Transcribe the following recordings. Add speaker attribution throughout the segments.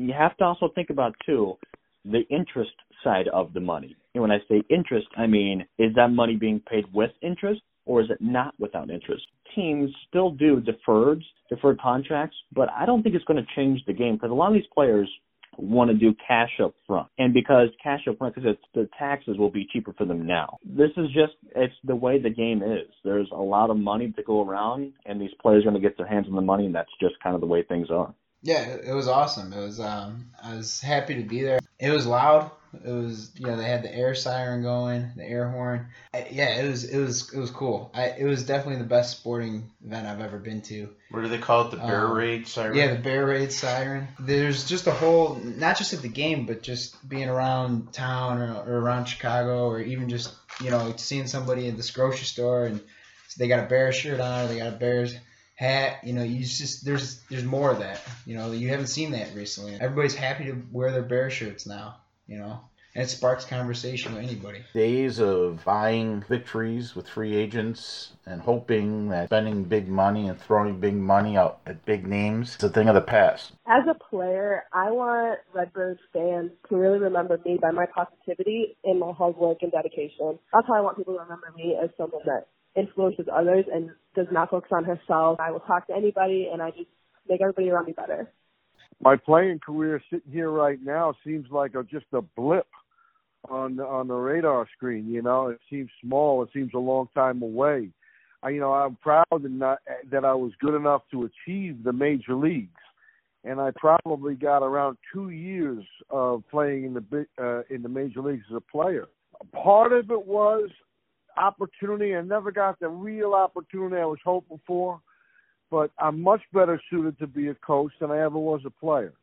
Speaker 1: you have to also think about too the interest side of the money. And when I say interest, I mean is that money being paid with interest or is it not without interest? Teams still do deferred deferred contracts, but I don't think it's going to change the game because a lot of these players want to do cash up front. And because cash up front, because the taxes will be cheaper for them now. This is just, it's the way the game is. There's a lot of money to go around, and these players are going to get their hands on the money, and that's just kind of the way things are.
Speaker 2: Yeah, it was awesome. It was, um, I was happy to be there. It was loud. It was you know they had the air siren going, the air horn. I, yeah, it was it was it was cool. I, it was definitely the best sporting event I've ever been to.
Speaker 3: What do they call it? The bear um, raid siren.
Speaker 2: Yeah, the bear raid siren. There's just a whole not just at the game, but just being around town or, or around Chicago, or even just you know seeing somebody at this grocery store and they got a bear shirt on or they got a bear's hat. You know, you just there's there's more of that. You know, you haven't seen that recently. Everybody's happy to wear their bear shirts now you know and it sparks conversation with anybody.
Speaker 3: Days of buying victories with free agents and hoping that spending big money and throwing big money out at big names is a thing of the past.
Speaker 4: As a player, I want Redbirds fans to really remember me by my positivity and my hard work and dedication. That's how I want people to remember me as someone that influences others and does not focus on herself. I will talk to anybody and I just make everybody around me better
Speaker 5: my playing career sitting here right now seems like a, just a blip on the, on the radar screen. You know, it seems small. It seems a long time away. I, you know, I'm proud that that I was good enough to achieve the major leagues, and I probably got around two years of playing in the uh, in the major leagues as a player. Part of it was opportunity. I never got the real opportunity I was hoping for but I'm much better suited to be a coach than I ever was a player.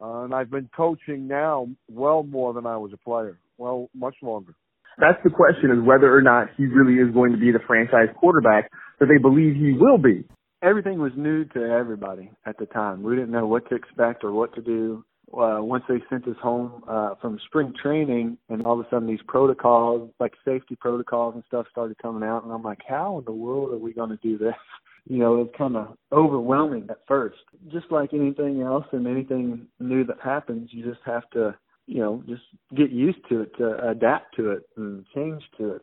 Speaker 5: Uh, and I've been coaching now well more than I was a player, well, much longer.
Speaker 6: That's the question is whether or not he really is going to be the franchise quarterback that they believe he will be.
Speaker 7: Everything was new to everybody at the time. We didn't know what to expect or what to do. Uh, once they sent us home uh, from spring training, and all of a sudden these protocols, like safety protocols and stuff, started coming out, and I'm like, how in the world are we going to do this? you know, it's kind of overwhelming at first. Just like anything else and anything new that happens, you just have to, you know, just get used to it, to adapt to it, and change to it.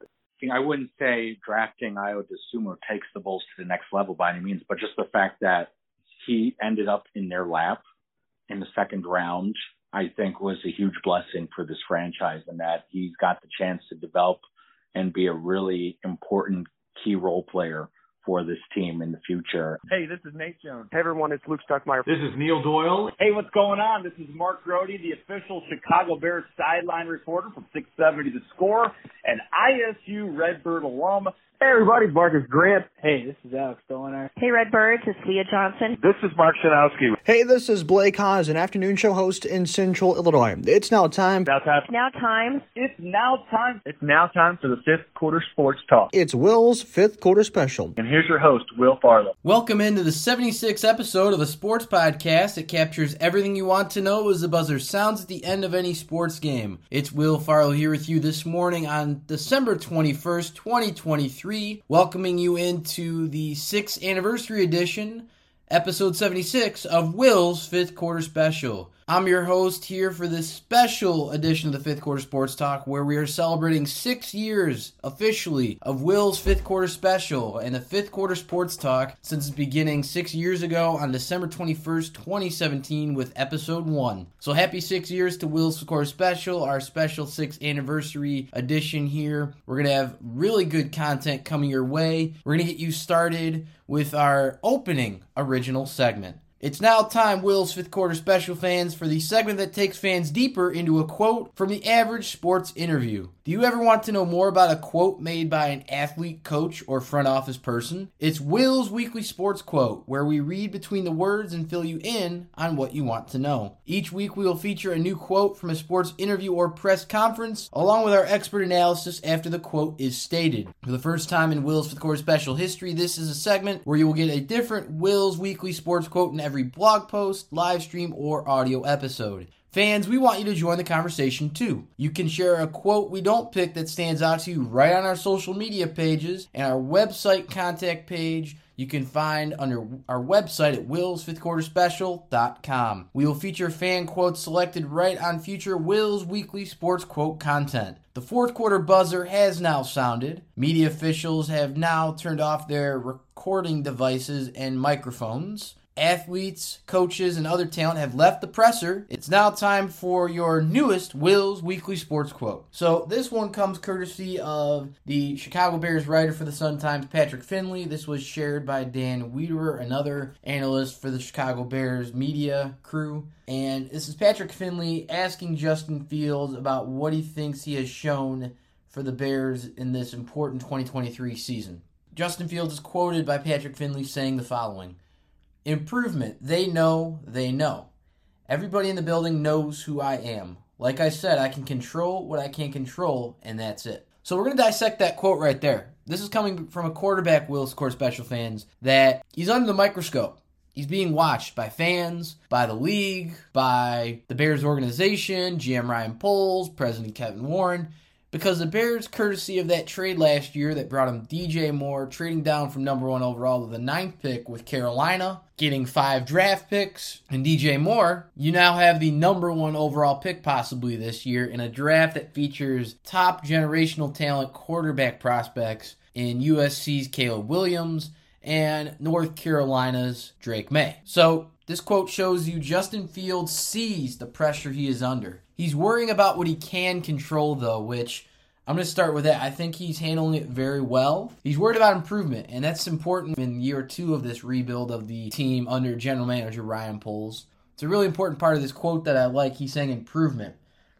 Speaker 8: I wouldn't say drafting Ayo Dosunmu takes the Bulls to the next level by any means, but just the fact that he ended up in their lap in the second round, I think was a huge blessing for this franchise and that he's got the chance to develop and be a really important key role player for this team in the future.
Speaker 9: Hey, this is Nate Jones.
Speaker 10: Hey, everyone, it's Luke Stuckmeyer.
Speaker 11: This is Neil Doyle.
Speaker 12: Hey, what's going on? This is Mark Grote, the official Chicago Bears sideline reporter from 670 The Score, and ISU Redbird alum.
Speaker 13: Hey everybody, Marcus Grant.
Speaker 14: Hey, this is Alex Stoner.
Speaker 15: Hey Redbirds, it's Leah Johnson.
Speaker 16: This is Mark Shanowski.
Speaker 17: Hey, this is Blake Haas, an afternoon show host in Central Illinois. It's now time.
Speaker 18: Now time.
Speaker 15: Now time.
Speaker 12: It's now time.
Speaker 18: It's now time for the fifth quarter sports talk.
Speaker 17: It's Will's fifth quarter special.
Speaker 18: And here's your host, Will Farlow.
Speaker 19: Welcome into the 76th episode of the Sports Podcast. It captures everything you want to know as the buzzer sounds at the end of any sports game. It's Will Farlow here with you this morning on December 21st, 2023. Welcoming you into the sixth anniversary edition, episode 76 of Will's Fifth Quarter Special. I'm your host here for this special edition of the Fifth Quarter Sports Talk, where we are celebrating six years officially of Will's Fifth Quarter Special and the Fifth Quarter Sports Talk since its beginning six years ago on December 21st, 2017, with episode one. So happy six years to Will's Fifth Quarter Special, our special sixth anniversary edition here. We're going to have really good content coming your way. We're going to get you started with our opening original segment. It's now time, Will's fifth quarter special fans, for the segment that takes fans deeper into a quote from the average sports interview. Do you ever want to know more about a quote made by an athlete, coach, or front office person? It's Will's Weekly Sports Quote, where we read between the words and fill you in on what you want to know. Each week we will feature a new quote from a sports interview or press conference, along with our expert analysis after the quote is stated. For the first time in Will's Fifth Quarter Special history, this is a segment where you will get a different Will's Weekly Sports Quote in every every blog post, live stream, or audio episode. Fans, we want you to join the conversation too. You can share a quote we don't pick that stands out to you right on our social media pages and our website contact page you can find under our website at willsfifthquarterspecial.com. We will feature fan quotes selected right on future Will's weekly sports quote content. The fourth quarter buzzer has now sounded. Media officials have now turned off their recording devices and microphones athletes, coaches, and other talent have left the presser. It's now time for your newest Will's Weekly Sports Quote. So this one comes courtesy of the Chicago Bears writer for the Sun Times, Patrick Finley. This was shared by Dan Wiederer, another analyst for the Chicago Bears media crew. And this is Patrick Finley asking Justin Fields about what he thinks he has shown for the Bears in this important 2023 season. Justin Fields is quoted by Patrick Finley saying the following Improvement. They know, they know. Everybody in the building knows who I am. Like I said, I can control what I can't control, and that's it. So we're going to dissect that quote right there. This is coming from a quarterback, Will Score Special fans, that he's under the microscope. He's being watched by fans, by the league, by the Bears organization, GM Ryan Poles, President Kevin Warren because the Bears, courtesy of that trade last year that brought him DJ Moore, trading down from number one overall to the ninth pick with Carolina, getting five draft picks, and DJ Moore, you now have the number one overall pick possibly this year in a draft that features top generational talent quarterback prospects in USC's Caleb Williams and North Carolina's Drake Maye. So this quote shows you Justin Fields sees the pressure he is under. He's worrying about what he can control, though, which I'm going to start with that. I think he's handling it very well. He's worried about improvement, and that's important in year two of this rebuild of the team under general manager Ryan Poles. It's a really important part of this quote that I like. He's saying improvement.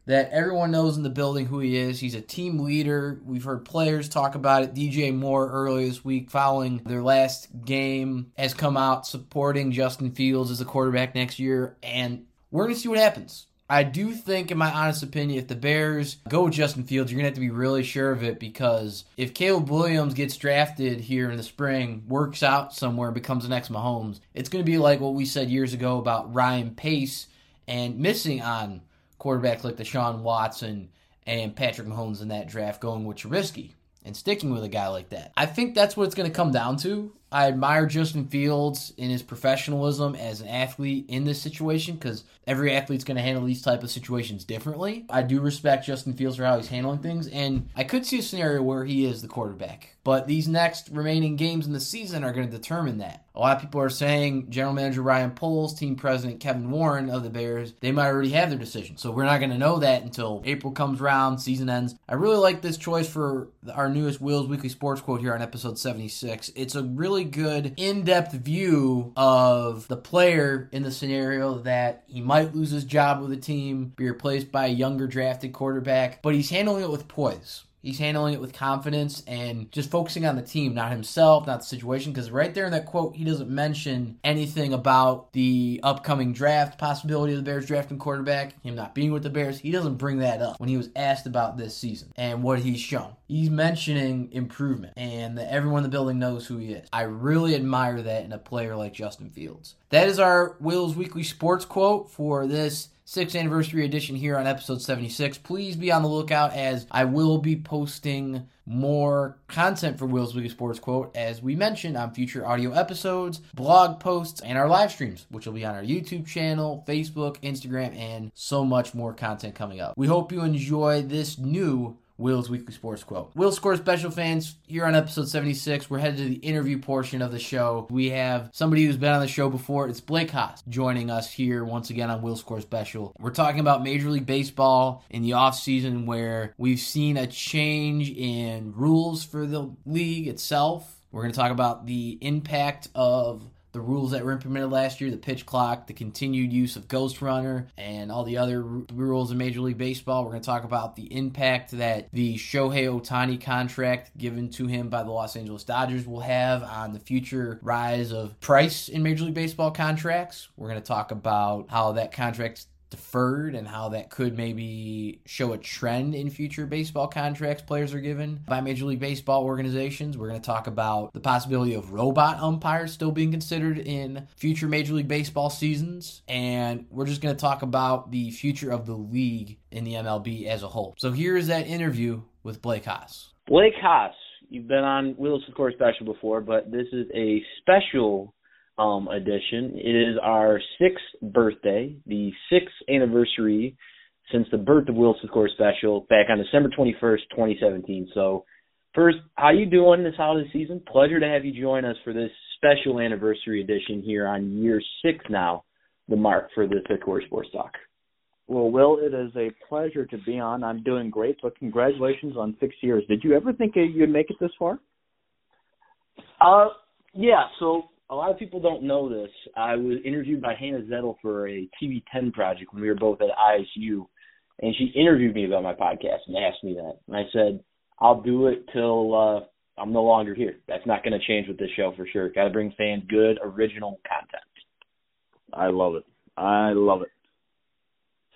Speaker 19: That everyone knows in the building who he is. He's a team leader. We've heard players talk about it. DJ Moore earlier this week, following their last game, has come out supporting Justin Fields as a quarterback next year. And we're going to see what happens. I do think, in my honest opinion, if the Bears go with Justin Fields, you're going to have to be really sure of it because if Caleb Williams gets drafted here in the spring, works out somewhere, becomes the next Mahomes, it's going to be like what we said years ago about Ryan Pace and missing on quarterbacks like Deshaun Watson and Patrick Mahomes in that draft, going with Trubisky and sticking with a guy like that. I think that's what it's going to come down to. I admire Justin Fields in his professionalism as an athlete in this situation because every athlete's going to handle these type of situations differently. I do respect Justin Fields for how he's handling things, and I could see a scenario where he is the quarterback. But these next remaining games in the season are going to determine that. A lot of people are saying General Manager Ryan Poles, Team President Kevin Warren of the Bears, they might already have their decision. So we're not going to know that until April comes around, season ends. I really like this choice for our newest Will's Weekly Sports Quote here on episode 76. It's a really good in-depth view of the player in the scenario that he might lose his job with a team, be replaced by a younger drafted quarterback, but he's handling it with poise. He's handling it with confidence and just focusing on the team, not himself, not the situation. Because right there in that quote, he doesn't mention anything about the upcoming draft possibility of the Bears drafting quarterback, him not being with the Bears. He doesn't bring that up when he was asked about this season and what he's shown. He's mentioning improvement and that everyone in the building knows who he is. I really admire that in a player like Justin Fields. That is our Will's Weekly Sports quote for this sixth anniversary edition here on episode 76. Please be on the lookout as I will be posting more content for Will's Weekly Sports Quote, as we mentioned on future audio episodes, blog posts, and our live streams, which will be on our YouTube channel, Facebook, Instagram, and so much more content coming up. We hope you enjoy this new Will's Weekly Sports Quote. Will Score Special fans, here on episode 76, we're headed to the interview portion of the show. We have somebody who's been on the show before. It's Blake Haas joining us here once again on Will Score Special. We're talking about Major League Baseball in the offseason where we've seen a change in rules for the league itself. We're going to talk about the impact of the rules that were implemented last year, the pitch clock, the continued use of Ghost Runner, and all the other rules in Major League Baseball. We're going to talk about the impact that the Shohei Ohtani contract given to him by the Los Angeles Dodgers will have on the future rise of price in Major League Baseball contracts. We're going to talk about how that contract deferred and how that could maybe show a trend in future baseball contracts players are given by Major League Baseball organizations. We're going to talk about the possibility of robot umpires still being considered in future Major League Baseball seasons. And we're just going to talk about the future of the league in the MLB as a whole. So here is that interview with Blake Haas.
Speaker 9: Blake Haas, you've been on Wheels of Course Special before, but this is a special um, edition. It is our sixth birthday, the sixth anniversary since the birth of Wheels of Course Special back on December 21st, 2017. So, first, how you doing this holiday season? Pleasure to have you join us for this special anniversary edition here on year six now, the mark for the Fifth Quarter Sports Talk.
Speaker 1: Well, Will, it is a pleasure to be on. I'm doing great, so congratulations on six years. Did you ever think you'd make it this far?
Speaker 9: Uh, yeah. So a lot of people don't know this. I was interviewed by Hannah Zettel for a TV 10 project when we were both at ISU, and she interviewed me about my podcast and asked me that. And I said, I'll do it till uh, I'm no longer here. That's not going to change with this show for sure. Got to bring fans good, original content.
Speaker 1: I love it. I love it.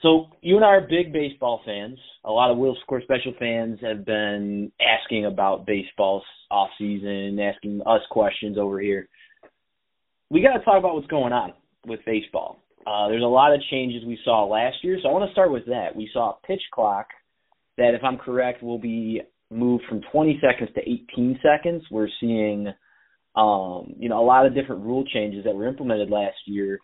Speaker 9: So you and I are big baseball fans. A lot of Will Score Special fans have been asking about baseball off season, asking us questions over here we got to talk about what's going on with baseball. Uh, there's a lot of changes we saw last year, so I want to start with that. We saw a pitch clock that, if I'm correct, will be moved from 20 seconds to 18 seconds. We're seeing, um, you know, a lot of different rule changes that were implemented last year.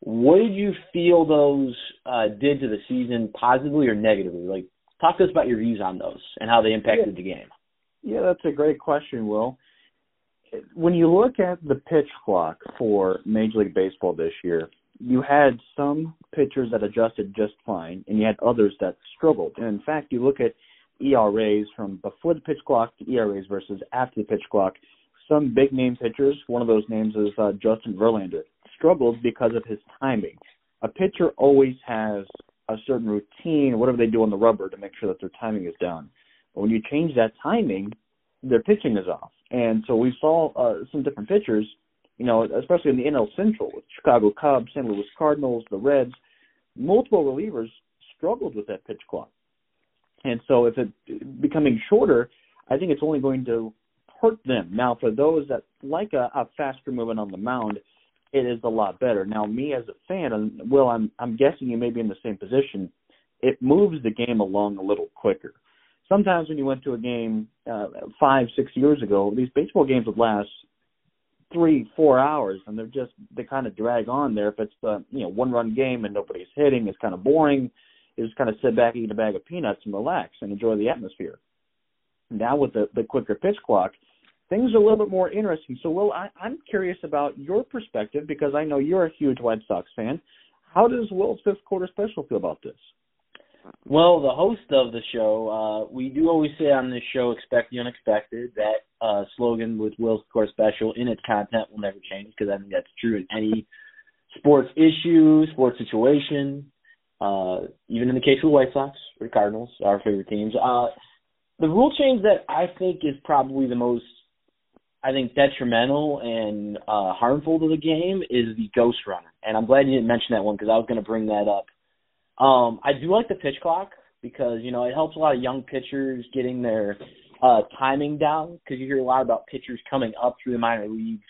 Speaker 9: What did you feel those uh, did to the season, positively or negatively? Like, talk to us about your views on those and how they impacted
Speaker 1: yeah.
Speaker 9: the game.
Speaker 1: Yeah, that's a great question, Will when you look at the pitch clock for Major League Baseball this year, you had some pitchers that adjusted just fine, and you had others that struggled. And in fact, you look at ERAs from before the pitch clock to ERAs versus after the pitch clock. Some big name pitchers, one of those names is uh, Justin Verlander, struggled because of his timing. A pitcher always has a certain routine, whatever they do on the rubber, to make sure that their timing is down. But when you change that timing, their pitching is off. And so we saw uh, some different pitchers, you know, especially in the NL Central with Chicago Cubs, St. Louis Cardinals, the Reds. Multiple relievers struggled with that pitch clock. And so if it becoming shorter, I think it's only going to hurt them. Now, for those that like a, a faster movement on the mound, it is a lot better. Now, me as a fan, and Will, I'm I'm guessing you may be in the same position. It moves the game along a little quicker sometimes when you went to a game uh, five, six years ago, these baseball games would last three, four hours, and they're just they kind of drag on there. If it's the you know one run game and nobody's hitting, it's kind of boring. You just kind of sit back, eat a bag of peanuts, and relax and enjoy the atmosphere. Now with the the quicker pitch clock, things are a little bit more interesting. So, Will, I, I'm curious about your perspective because I know you're a huge White Sox fan. How does Will's fifth quarter special feel about this?
Speaker 9: Well, the host of the show, uh, we do always say on this show, expect the unexpected. That uh, slogan with Will's Core Special in its content will never change because I think that's true in any sports issue, sports situation, uh, even in the case of the White Sox or Cardinals, our favorite teams. Uh, the rule change that I think is probably the most, I think, detrimental and uh, harmful to the game is the ghost runner. And I'm glad you didn't mention that one because I was going to bring that up um, I do like the pitch clock because you know it helps a lot of young pitchers getting their uh, timing down because you hear a lot about pitchers coming up through the minor leagues,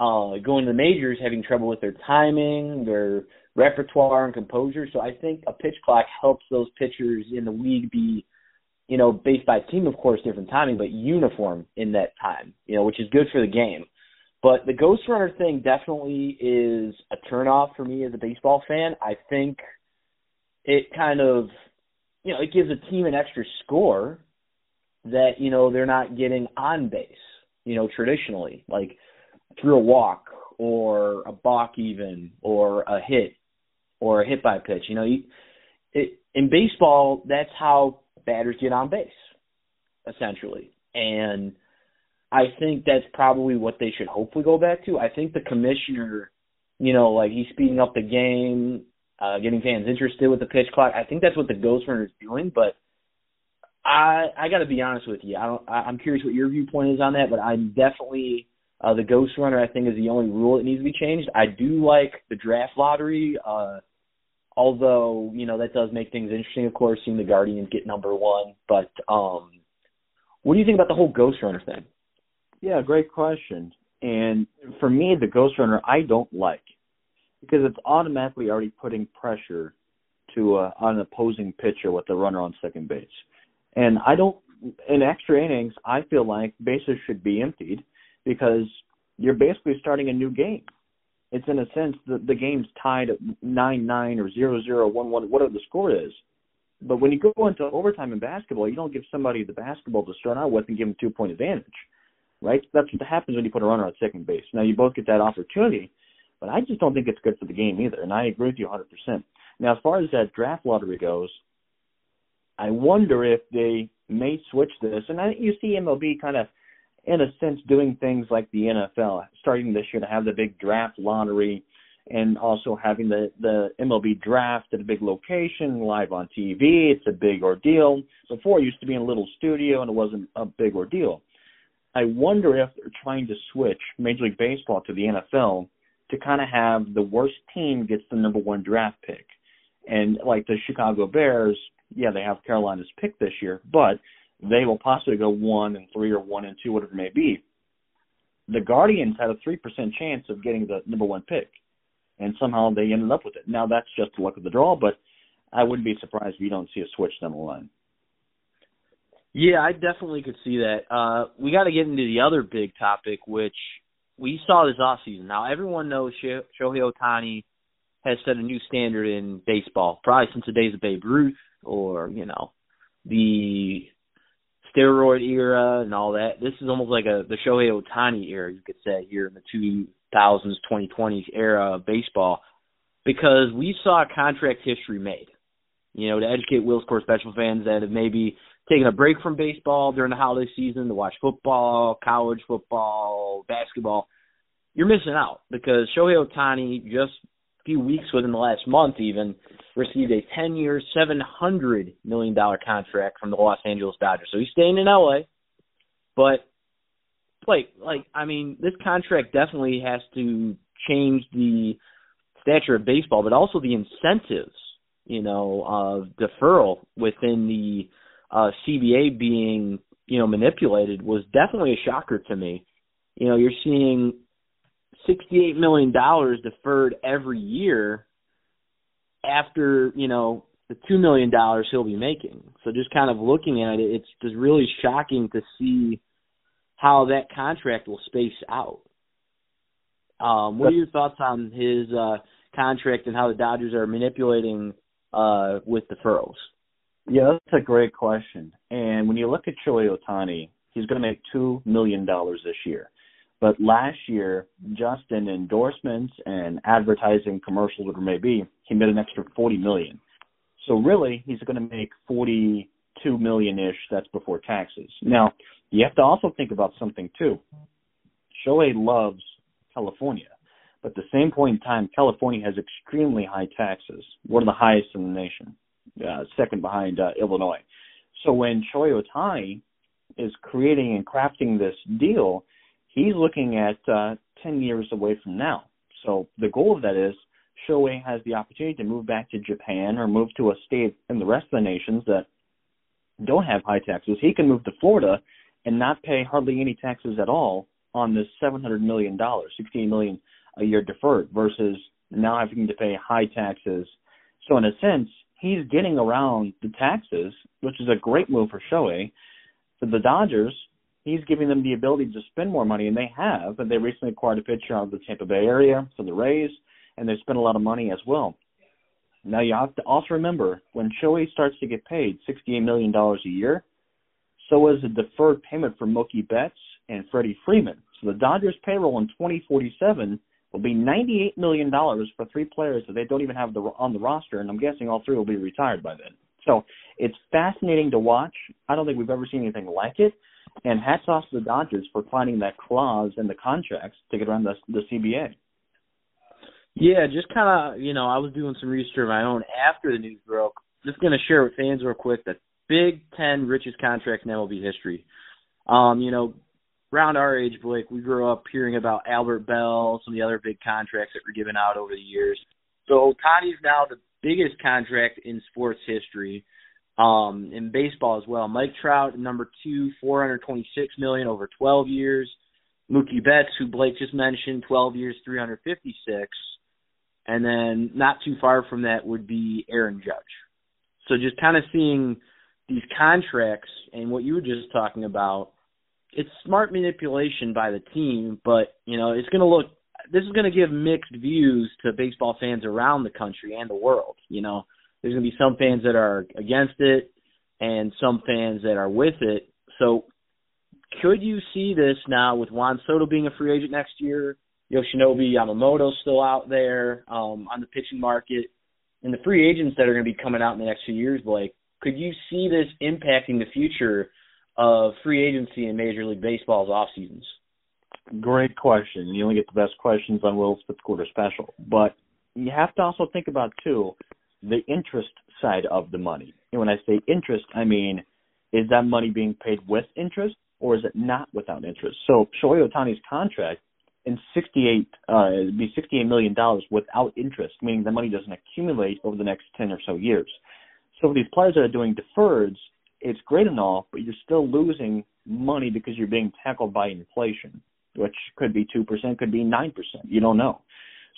Speaker 9: uh, going to the majors having trouble with their timing, their repertoire and composure. So I think a pitch clock helps those pitchers in the league be, you know, based by team, of course, different timing, but uniform in that time, you know, which is good for the game. But the ghost runner thing definitely is a turnoff for me as a baseball fan. I think – it kind of you know it gives a team an extra score that you know they're not getting on base you know traditionally like through a walk or a balk even or a hit or a hit by pitch you know you, it, in baseball that's how batters get on base essentially and I think that's probably what they should hopefully go back to. I think the commissioner, you know, like he's speeding up the game uh, getting fans interested with the pitch clock. I think that's what the Ghost Runner is doing, but I I got to be honest with you. I don't. I, I'm curious what your viewpoint is on that, but I'm definitely uh, the Ghost Runner. I think is the only rule that needs to be changed. I do like the draft lottery uh, Although, you know, that does make things interesting, of course, seeing the Guardians get number one. But um what do you think about the whole Ghost Runner thing?
Speaker 1: Yeah, great question. And for me, the Ghost Runner I don't like because it's automatically already putting pressure to uh, an opposing pitcher with the runner on second base. And I don't in extra innings, I feel like bases should be emptied because you're basically starting a new game. It's in a sense the the game's tied at nine nine or zero zero one one whatever the score is. But when you go into overtime in basketball, you don't give somebody the basketball to start out with and give them two point advantage, right? That's what happens when you put a runner on second base. Now you both get that opportunity, but I just don't think it's good for the game either. And I agree with you 100%. Now as far as that draft lottery goes, I wonder if they may switch this, and I, you see MLB kind of, in a sense, doing things like the NFL, starting this year to have the big draft lottery, and also having the the MLB draft at a big location, live on TV. It's a big ordeal. Before it used to be in a little studio, and it wasn't a big ordeal. I wonder if they're trying to switch Major League Baseball to the NFL to kind of have the worst team gets the number one draft pick. And like the Chicago Bears, yeah, they have Carolina's pick this year, but they will possibly go one and three or one and two, whatever it may be. The Guardians had a three percent chance of getting the number one pick, and somehow they ended up with it. Now that's just the luck of the draw, but I wouldn't be surprised if you don't see a switch down the line.
Speaker 9: Yeah, I definitely could see that. Uh, we got to get into the other big topic, which we saw this off season. Now everyone knows Shohei Ohtani has set a new standard in baseball, probably since the days of Babe Ruth or you know the steroid era and all that. This is almost like a the Shohei Ohtani era, you could say, here in the 2000s, 2020s era of baseball, because we saw contract history made. You know, to educate Will's Court Special fans that have maybe taken a break from baseball during the holiday season to watch football, college football, basketball, you're missing out because Shohei Ohtani just a few weeks within the last month even received a 10-year, 700 million dollar contract from the Los Angeles Dodgers. So he's staying in LA, but like like I mean, this contract definitely has to change the stature of baseball, but also the incentives, you know, of deferral within the uh CBA being, you know, manipulated was definitely a shocker to me. You know, you're seeing $68 million deferred every year after, you know, the $2 million he'll be making. So just kind of looking at it, it's just really shocking to see how that contract will space out. Um, what are your thoughts on his uh, contract and how the Dodgers are manipulating uh, with deferrals?
Speaker 1: Yeah, that's a great question. And when you look at Shohei Ohtani, he's going to make two million dollars this year. But last year, just in endorsements and advertising commercials, whatever it may be, he made an extra forty million. So really, he's going to make forty-two million ish. That's before taxes. Now, you have to also think about something too. Shohei loves California, but at the same point in time, California has extremely high taxes, one of the highest in the nation, uh, second behind uh, Illinois. So when Shohei Ohtani is creating and crafting this deal, he's looking at uh, 10 years away from now. So the goal of that is Shohei has the opportunity to move back to Japan or move to a state in the rest of the nations that don't have high taxes. He can move to Florida and not pay hardly any taxes at all on this $700 million, 16 million a year deferred versus now having to pay high taxes. So in a sense, he's getting around the taxes, which is a great move for Shohei. For the Dodgers, he's giving them the ability to spend more money, and they have. But they recently acquired a pitcher out of the Tampa Bay area for the Rays, and they spent a lot of money as well. Now you have to also remember when Shohei starts to get paid $68 million a year, so is a deferred payment for Mookie Betts and Freddie Freeman. So the Dodgers payroll in 2047 will be $98 million for three players that they don't even have the, on the roster, and I'm guessing all three will be retired by then. So it's fascinating to watch. I don't think we've ever seen anything like it. And hats off to the Dodgers for finding that clause in the contracts to get around the, the CBA.
Speaker 9: Yeah, just kind of, you know, I was doing some research of my own after the news broke. Just going to share with fans real quick the Big Ten richest contracts in MLB history. Um, you know, around our age, Blake, we grew up hearing about Albert Belle, some of the other big contracts that were given out over the years. So Ohtani's now the biggest contract in sports history, um, in baseball as well. Mike Trout, number two, 426 million over 12 years. Mookie Betts, who Blake just mentioned, 12 years, 356. And then not too far from that would be Aaron Judge. So just kind of seeing these contracts and what you were just talking about, it's smart manipulation by the team, but you know, it's going to look this is going to give mixed views to baseball fans around the country and the world. You know, there's going to be some fans that are against it and some fans that are with it. So, could you see this now with Juan Soto being a free agent next year? Yoshinobu Yamamoto still out there um, on the pitching market, and the free agents that are going to be coming out in the next few years, Blake. Could you see this impacting the future of free agency in Major League Baseball's off seasons?
Speaker 1: Great question. You only get the best questions on Will's fifth quarter special. But you have to also think about too the interest side of the money. And when I say interest, I mean is that money being paid with interest or is it not without interest? So Shohei Ohtani's contract in 68 uh be 68 million dollars without interest, meaning the money doesn't accumulate over the next 10 or so years. So these players that are doing deferreds, it's great and all, but you're still losing money because you're being tackled by inflation which could be 2%, could be 9%. You don't know.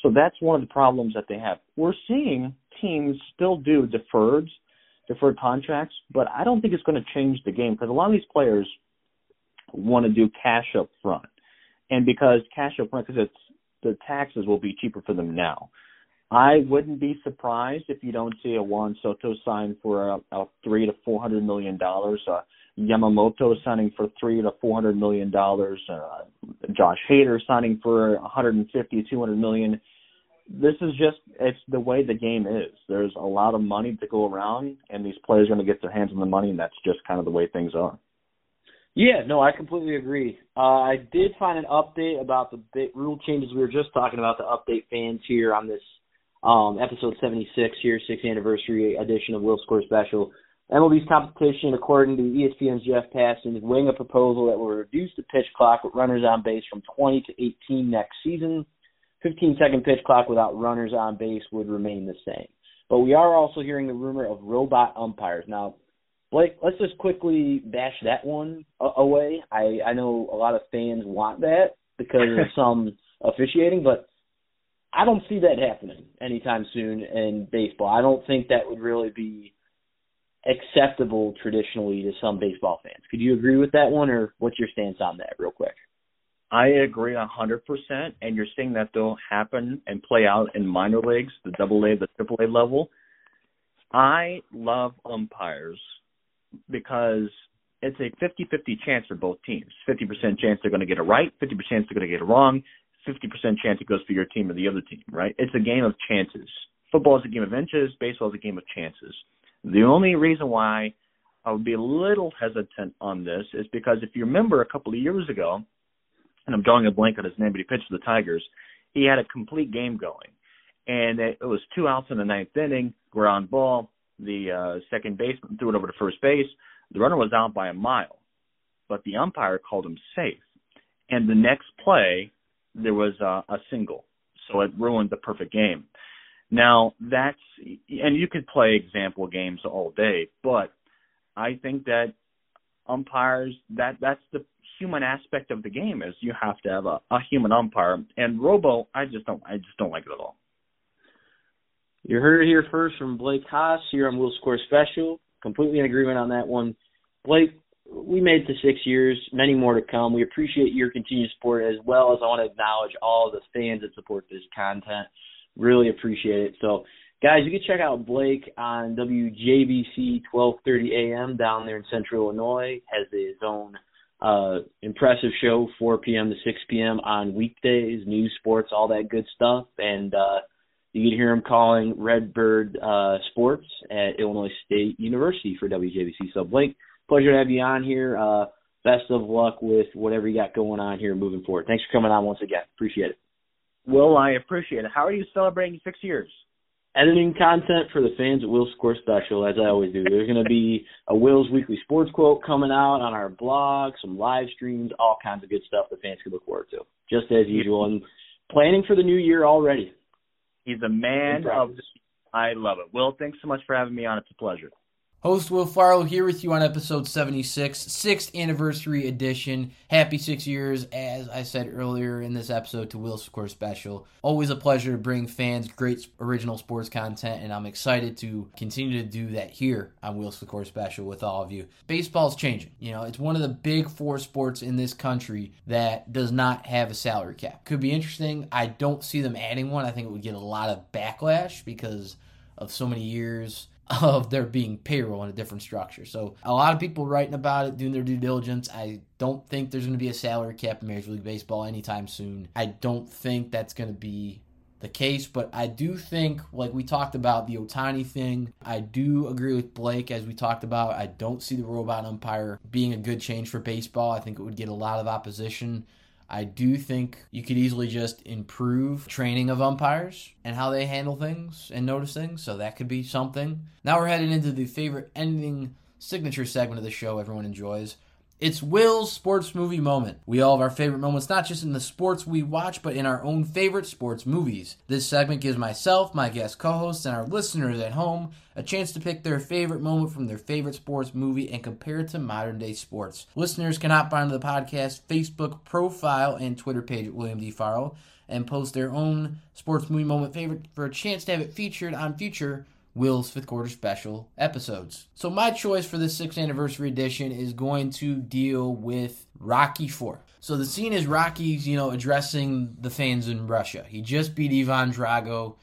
Speaker 1: So that's one of the problems that they have. We're seeing teams still do deferreds, deferred contracts, but I don't think it's going to change the game because a lot of these players want to do cash up front. And because cash up front, because it's the taxes will be cheaper for them now. I wouldn't be surprised if you don't see a Juan Soto sign for a, a three to four hundred million dollars. Uh, Yamamoto signing for three to four hundred million dollars. Uh, Josh Hader signing for 150, 200 million. This is just it's the way the game is. There's a lot of money to go around, and these players are going to get their hands on the money, and that's just kind of the way things are.
Speaker 9: Yeah, no, I completely agree. Uh, I did find an update about the rule changes we were just talking about to update fans here on this um, episode 76 here, sixth anniversary edition of Will Score Special. MLB's competition, according to ESPN's Jeff Passan, is weighing a proposal that will reduce the pitch clock with runners on base from 20 to 18 next season. 15 second pitch clock without runners on base would remain the same. But we are also hearing the rumor of robot umpires. Now, Blake, let's just quickly bash that one away. I, I know a lot of fans want that because of some officiating, but I don't see that happening anytime soon in baseball. I don't think that would really be acceptable traditionally to some baseball fans. Could you agree with that one, or what's your stance on that, real quick?
Speaker 1: I agree a hundred percent, and you're seeing that they'll happen and play out in minor leagues, the double A, the triple A level. I love umpires because it's a 50-50 chance for both teams. 50% chance they're going to get it right, 50% chance they're going to get it wrong, 50% chance it goes for your team or the other team, right? It's a game of chances. Football is a game of inches, baseball is a game of chances. The only reason why I would be a little hesitant on this is because if you remember a couple of years ago, and I'm drawing a blank on his name, but he pitched for the Tigers, he had a complete game going. And it, was two outs in the ninth inning, ground ball. The uh, second baseman threw it over to first base. The runner was out by a mile, but the umpire called him safe. And the next play, there was a, a single, so it ruined the perfect game. Now that's and you could play example games all day, but I think that umpires that that's the human aspect of the game is you have to have a, a human umpire and robo I just don't I just don't like it at all.
Speaker 9: You heard it here first from Blake Haas here on Will Score Special. Completely in agreement on that one. Blake, we made it to six years, many more to come. We appreciate your continued support as well as I want to acknowledge all the fans that support this content. Really appreciate it. So, guys, you can check out Blake on WJBC 12:30 a.m. down there in Central Illinois. Has his own uh, impressive show, 4 p.m. to 6 p.m. on weekdays, news, sports, all that good stuff, and uh, you can hear him calling Redbird uh, Sports at Illinois State University for WJBC. So, Blake, pleasure to have you on here. Uh, best of luck with whatever you got going on here moving forward. Thanks for coming on once again. Appreciate it.
Speaker 1: Well, I appreciate it. How are you celebrating six years?
Speaker 9: Editing content for the fans at Will's Score Special, as I always do. There's going to be a Will's Weekly Sports Quote coming out on our blog, some live streams, all kinds of good stuff the fans can look forward to, just as usual. And planning for the new year already.
Speaker 1: He's a man of the I love it. Will, thanks so much for having me on. It's a pleasure.
Speaker 19: Host Will Farlow here with you on episode 76, sixth anniversary edition. Happy six years, as I said earlier in this episode, to Will's Score Special. Always a pleasure to bring fans great original sports content, and I'm excited to continue to do that here on Will's Score Special with all of you. Baseball's changing. You know, it's one of the big four sports in this country that does not have a salary cap. Could be interesting. I don't see them adding one. I think it would get a lot of backlash because of so many years of there being payroll in a different structure. So a lot of people writing about it, doing their due diligence. I don't think there's going to be a salary cap in Major League Baseball anytime soon. I don't think that's going to be the case, but I do think, like we talked about the Ohtani thing, I do agree with Blake as we talked about. I don't see the robot umpire being a good change for baseball. I think it would get a lot of opposition. I do think you could easily just improve training of umpires and how they handle things and notice things. So that could be something. Now we're heading into the favorite ending signature segment of the show everyone enjoys. It's Will's sports movie moment. We all have our favorite moments, not just in the sports we watch, but in our own favorite sports movies. This segment gives myself, my guest co hosts, and our listeners at home a chance to pick their favorite moment from their favorite sports movie and compare it to modern day sports. Listeners can hop onto the podcast Facebook profile and Twitter page at William D. Farlow and post their own sports movie moment favorite for a chance to have it featured on future Will's fifth quarter special episodes. So my choice for this sixth anniversary edition is going to deal with Rocky Four. So the scene is Rocky's, you know, addressing the fans in Russia. He just beat Ivan Drago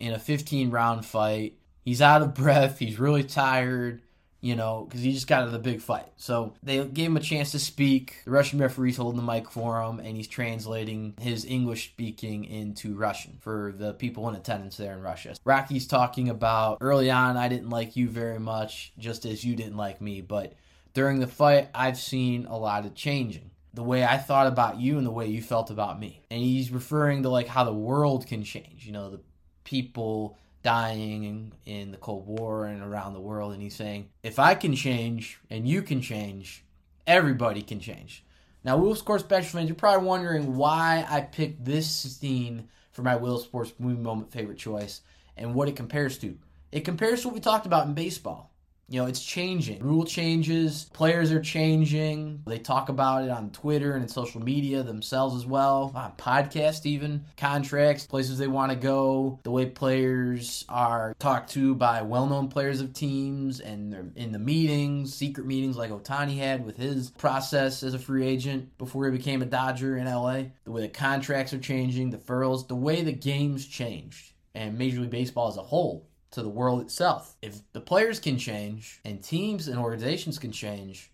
Speaker 19: in a 15 round fight. He's out of breath. He's really tired you know, because he just got out of the big fight. So they gave him a chance to speak. The Russian referee's holding the mic for him, and he's translating his English speaking into Russian for the people in attendance there in Russia. Rocky's talking about early on, I didn't like you very much, just as you didn't like me, but during the fight, I've seen a lot of changing. The way I thought about you and the way you felt about me. And he's referring to like how the world can change. You know, the people dying in, the Cold War and around the world. And he's saying, if I can change and you can change, everybody can change. Now, Will Sports Special fans, you're probably wondering why I picked this scene for my Will Sports movie moment favorite choice and what it compares to. It compares to what we talked about in baseball. You know, it's changing. Rule changes, players are changing. They talk about it on Twitter and in social media themselves as well, on podcasts even, contracts, places they want to go, the way players are talked to by well-known players of teams and they're in the meetings, secret meetings like Ohtani had with his process as a free agent before he became a Dodger in LA. The way the contracts are changing, the furloughs, the way the game's changed and Major League Baseball as a whole to the world itself. If the players can change and teams and organizations can change,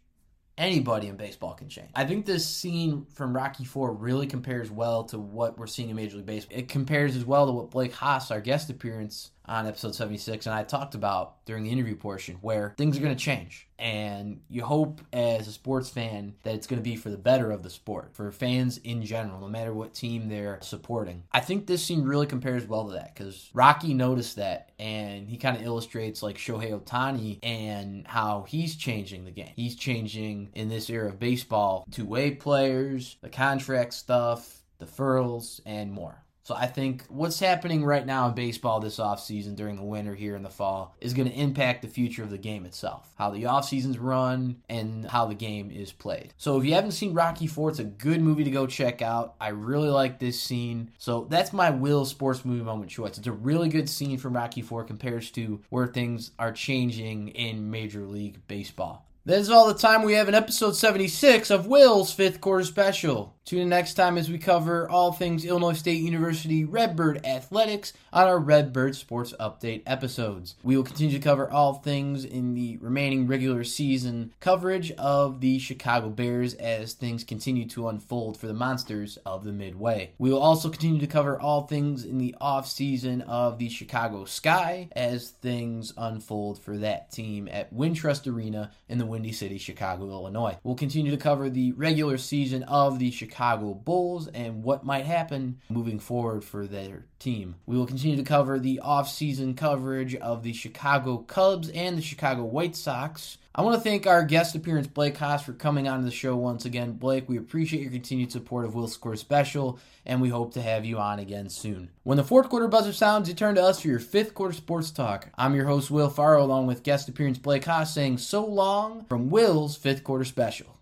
Speaker 19: anybody in baseball can change. I think this scene from Rocky 4 really compares well to what we're seeing in Major League Baseball. It compares as well to what Blake Haas, our guest appearance on episode 76 and I talked about during the interview portion where things are going to change and you hope as a sports fan that it's going to be for the better of the sport for fans in general no matter what team they're supporting. I think this scene really compares well to that cuz Rocky noticed that and he kind of illustrates like Shohei Ohtani and how he's changing the game. He's changing in this era of baseball two-way players, the contract stuff, the furls and more. So I think what's happening right now in baseball this offseason during the winter here in the fall is going to impact the future of the game itself. How the off seasons run and how the game is played. So if you haven't seen Rocky 4, it's a good movie to go check out. I really like this scene. So that's my Will sports movie moment choice. It's a really good scene from Rocky 4 compares to where things are changing in Major League Baseball. That is all the time we have in episode 76 of Will's fifth quarter special. Tune in next time as we cover all things Illinois State University Redbird athletics on our Redbird Sports Update episodes. We will continue to cover all things in the remaining regular season coverage of the Chicago Bears as things continue to unfold for the Monsters of the Midway. We will also continue to cover all things in the off season of the Chicago Sky as things unfold for that team at Wintrust Arena in the Windy City, Chicago, Illinois. We'll continue to cover the regular season of the Chicago Chicago Bulls and what might happen moving forward for their team. We will continue to cover the off-season coverage of the Chicago Cubs and the Chicago White Sox I want to thank our guest appearance, Blake Haas, for coming on to the show once again. Blake, we appreciate your continued support of Will Score Special, and we hope to have you on again soon. When the fourth quarter buzzer sounds, you turn to us for your fifth quarter sports talk. I'm your host, Will Farlow, along with guest appearance Blake Haas, saying so long from Will's fifth quarter special.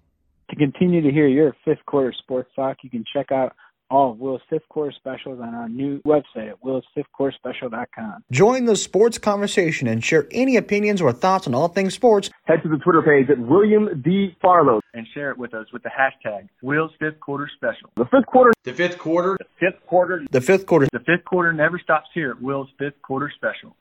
Speaker 10: To continue to hear your fifth quarter sports talk, you can check out all of Will's fifth quarter specials on our new website at willsfifthquarterspecial.com.
Speaker 7: Join the sports conversation and share any opinions or thoughts on all things sports.
Speaker 12: Head to the Twitter page at William D. Farlow.
Speaker 20: And share it with us with the hashtag Will's Fifth Quarter Special.
Speaker 12: The fifth quarter.
Speaker 21: The fifth quarter.
Speaker 22: Fifth quarter.
Speaker 7: The fifth quarter.
Speaker 20: The fifth quarter never stops here at Will's Fifth Quarter Special.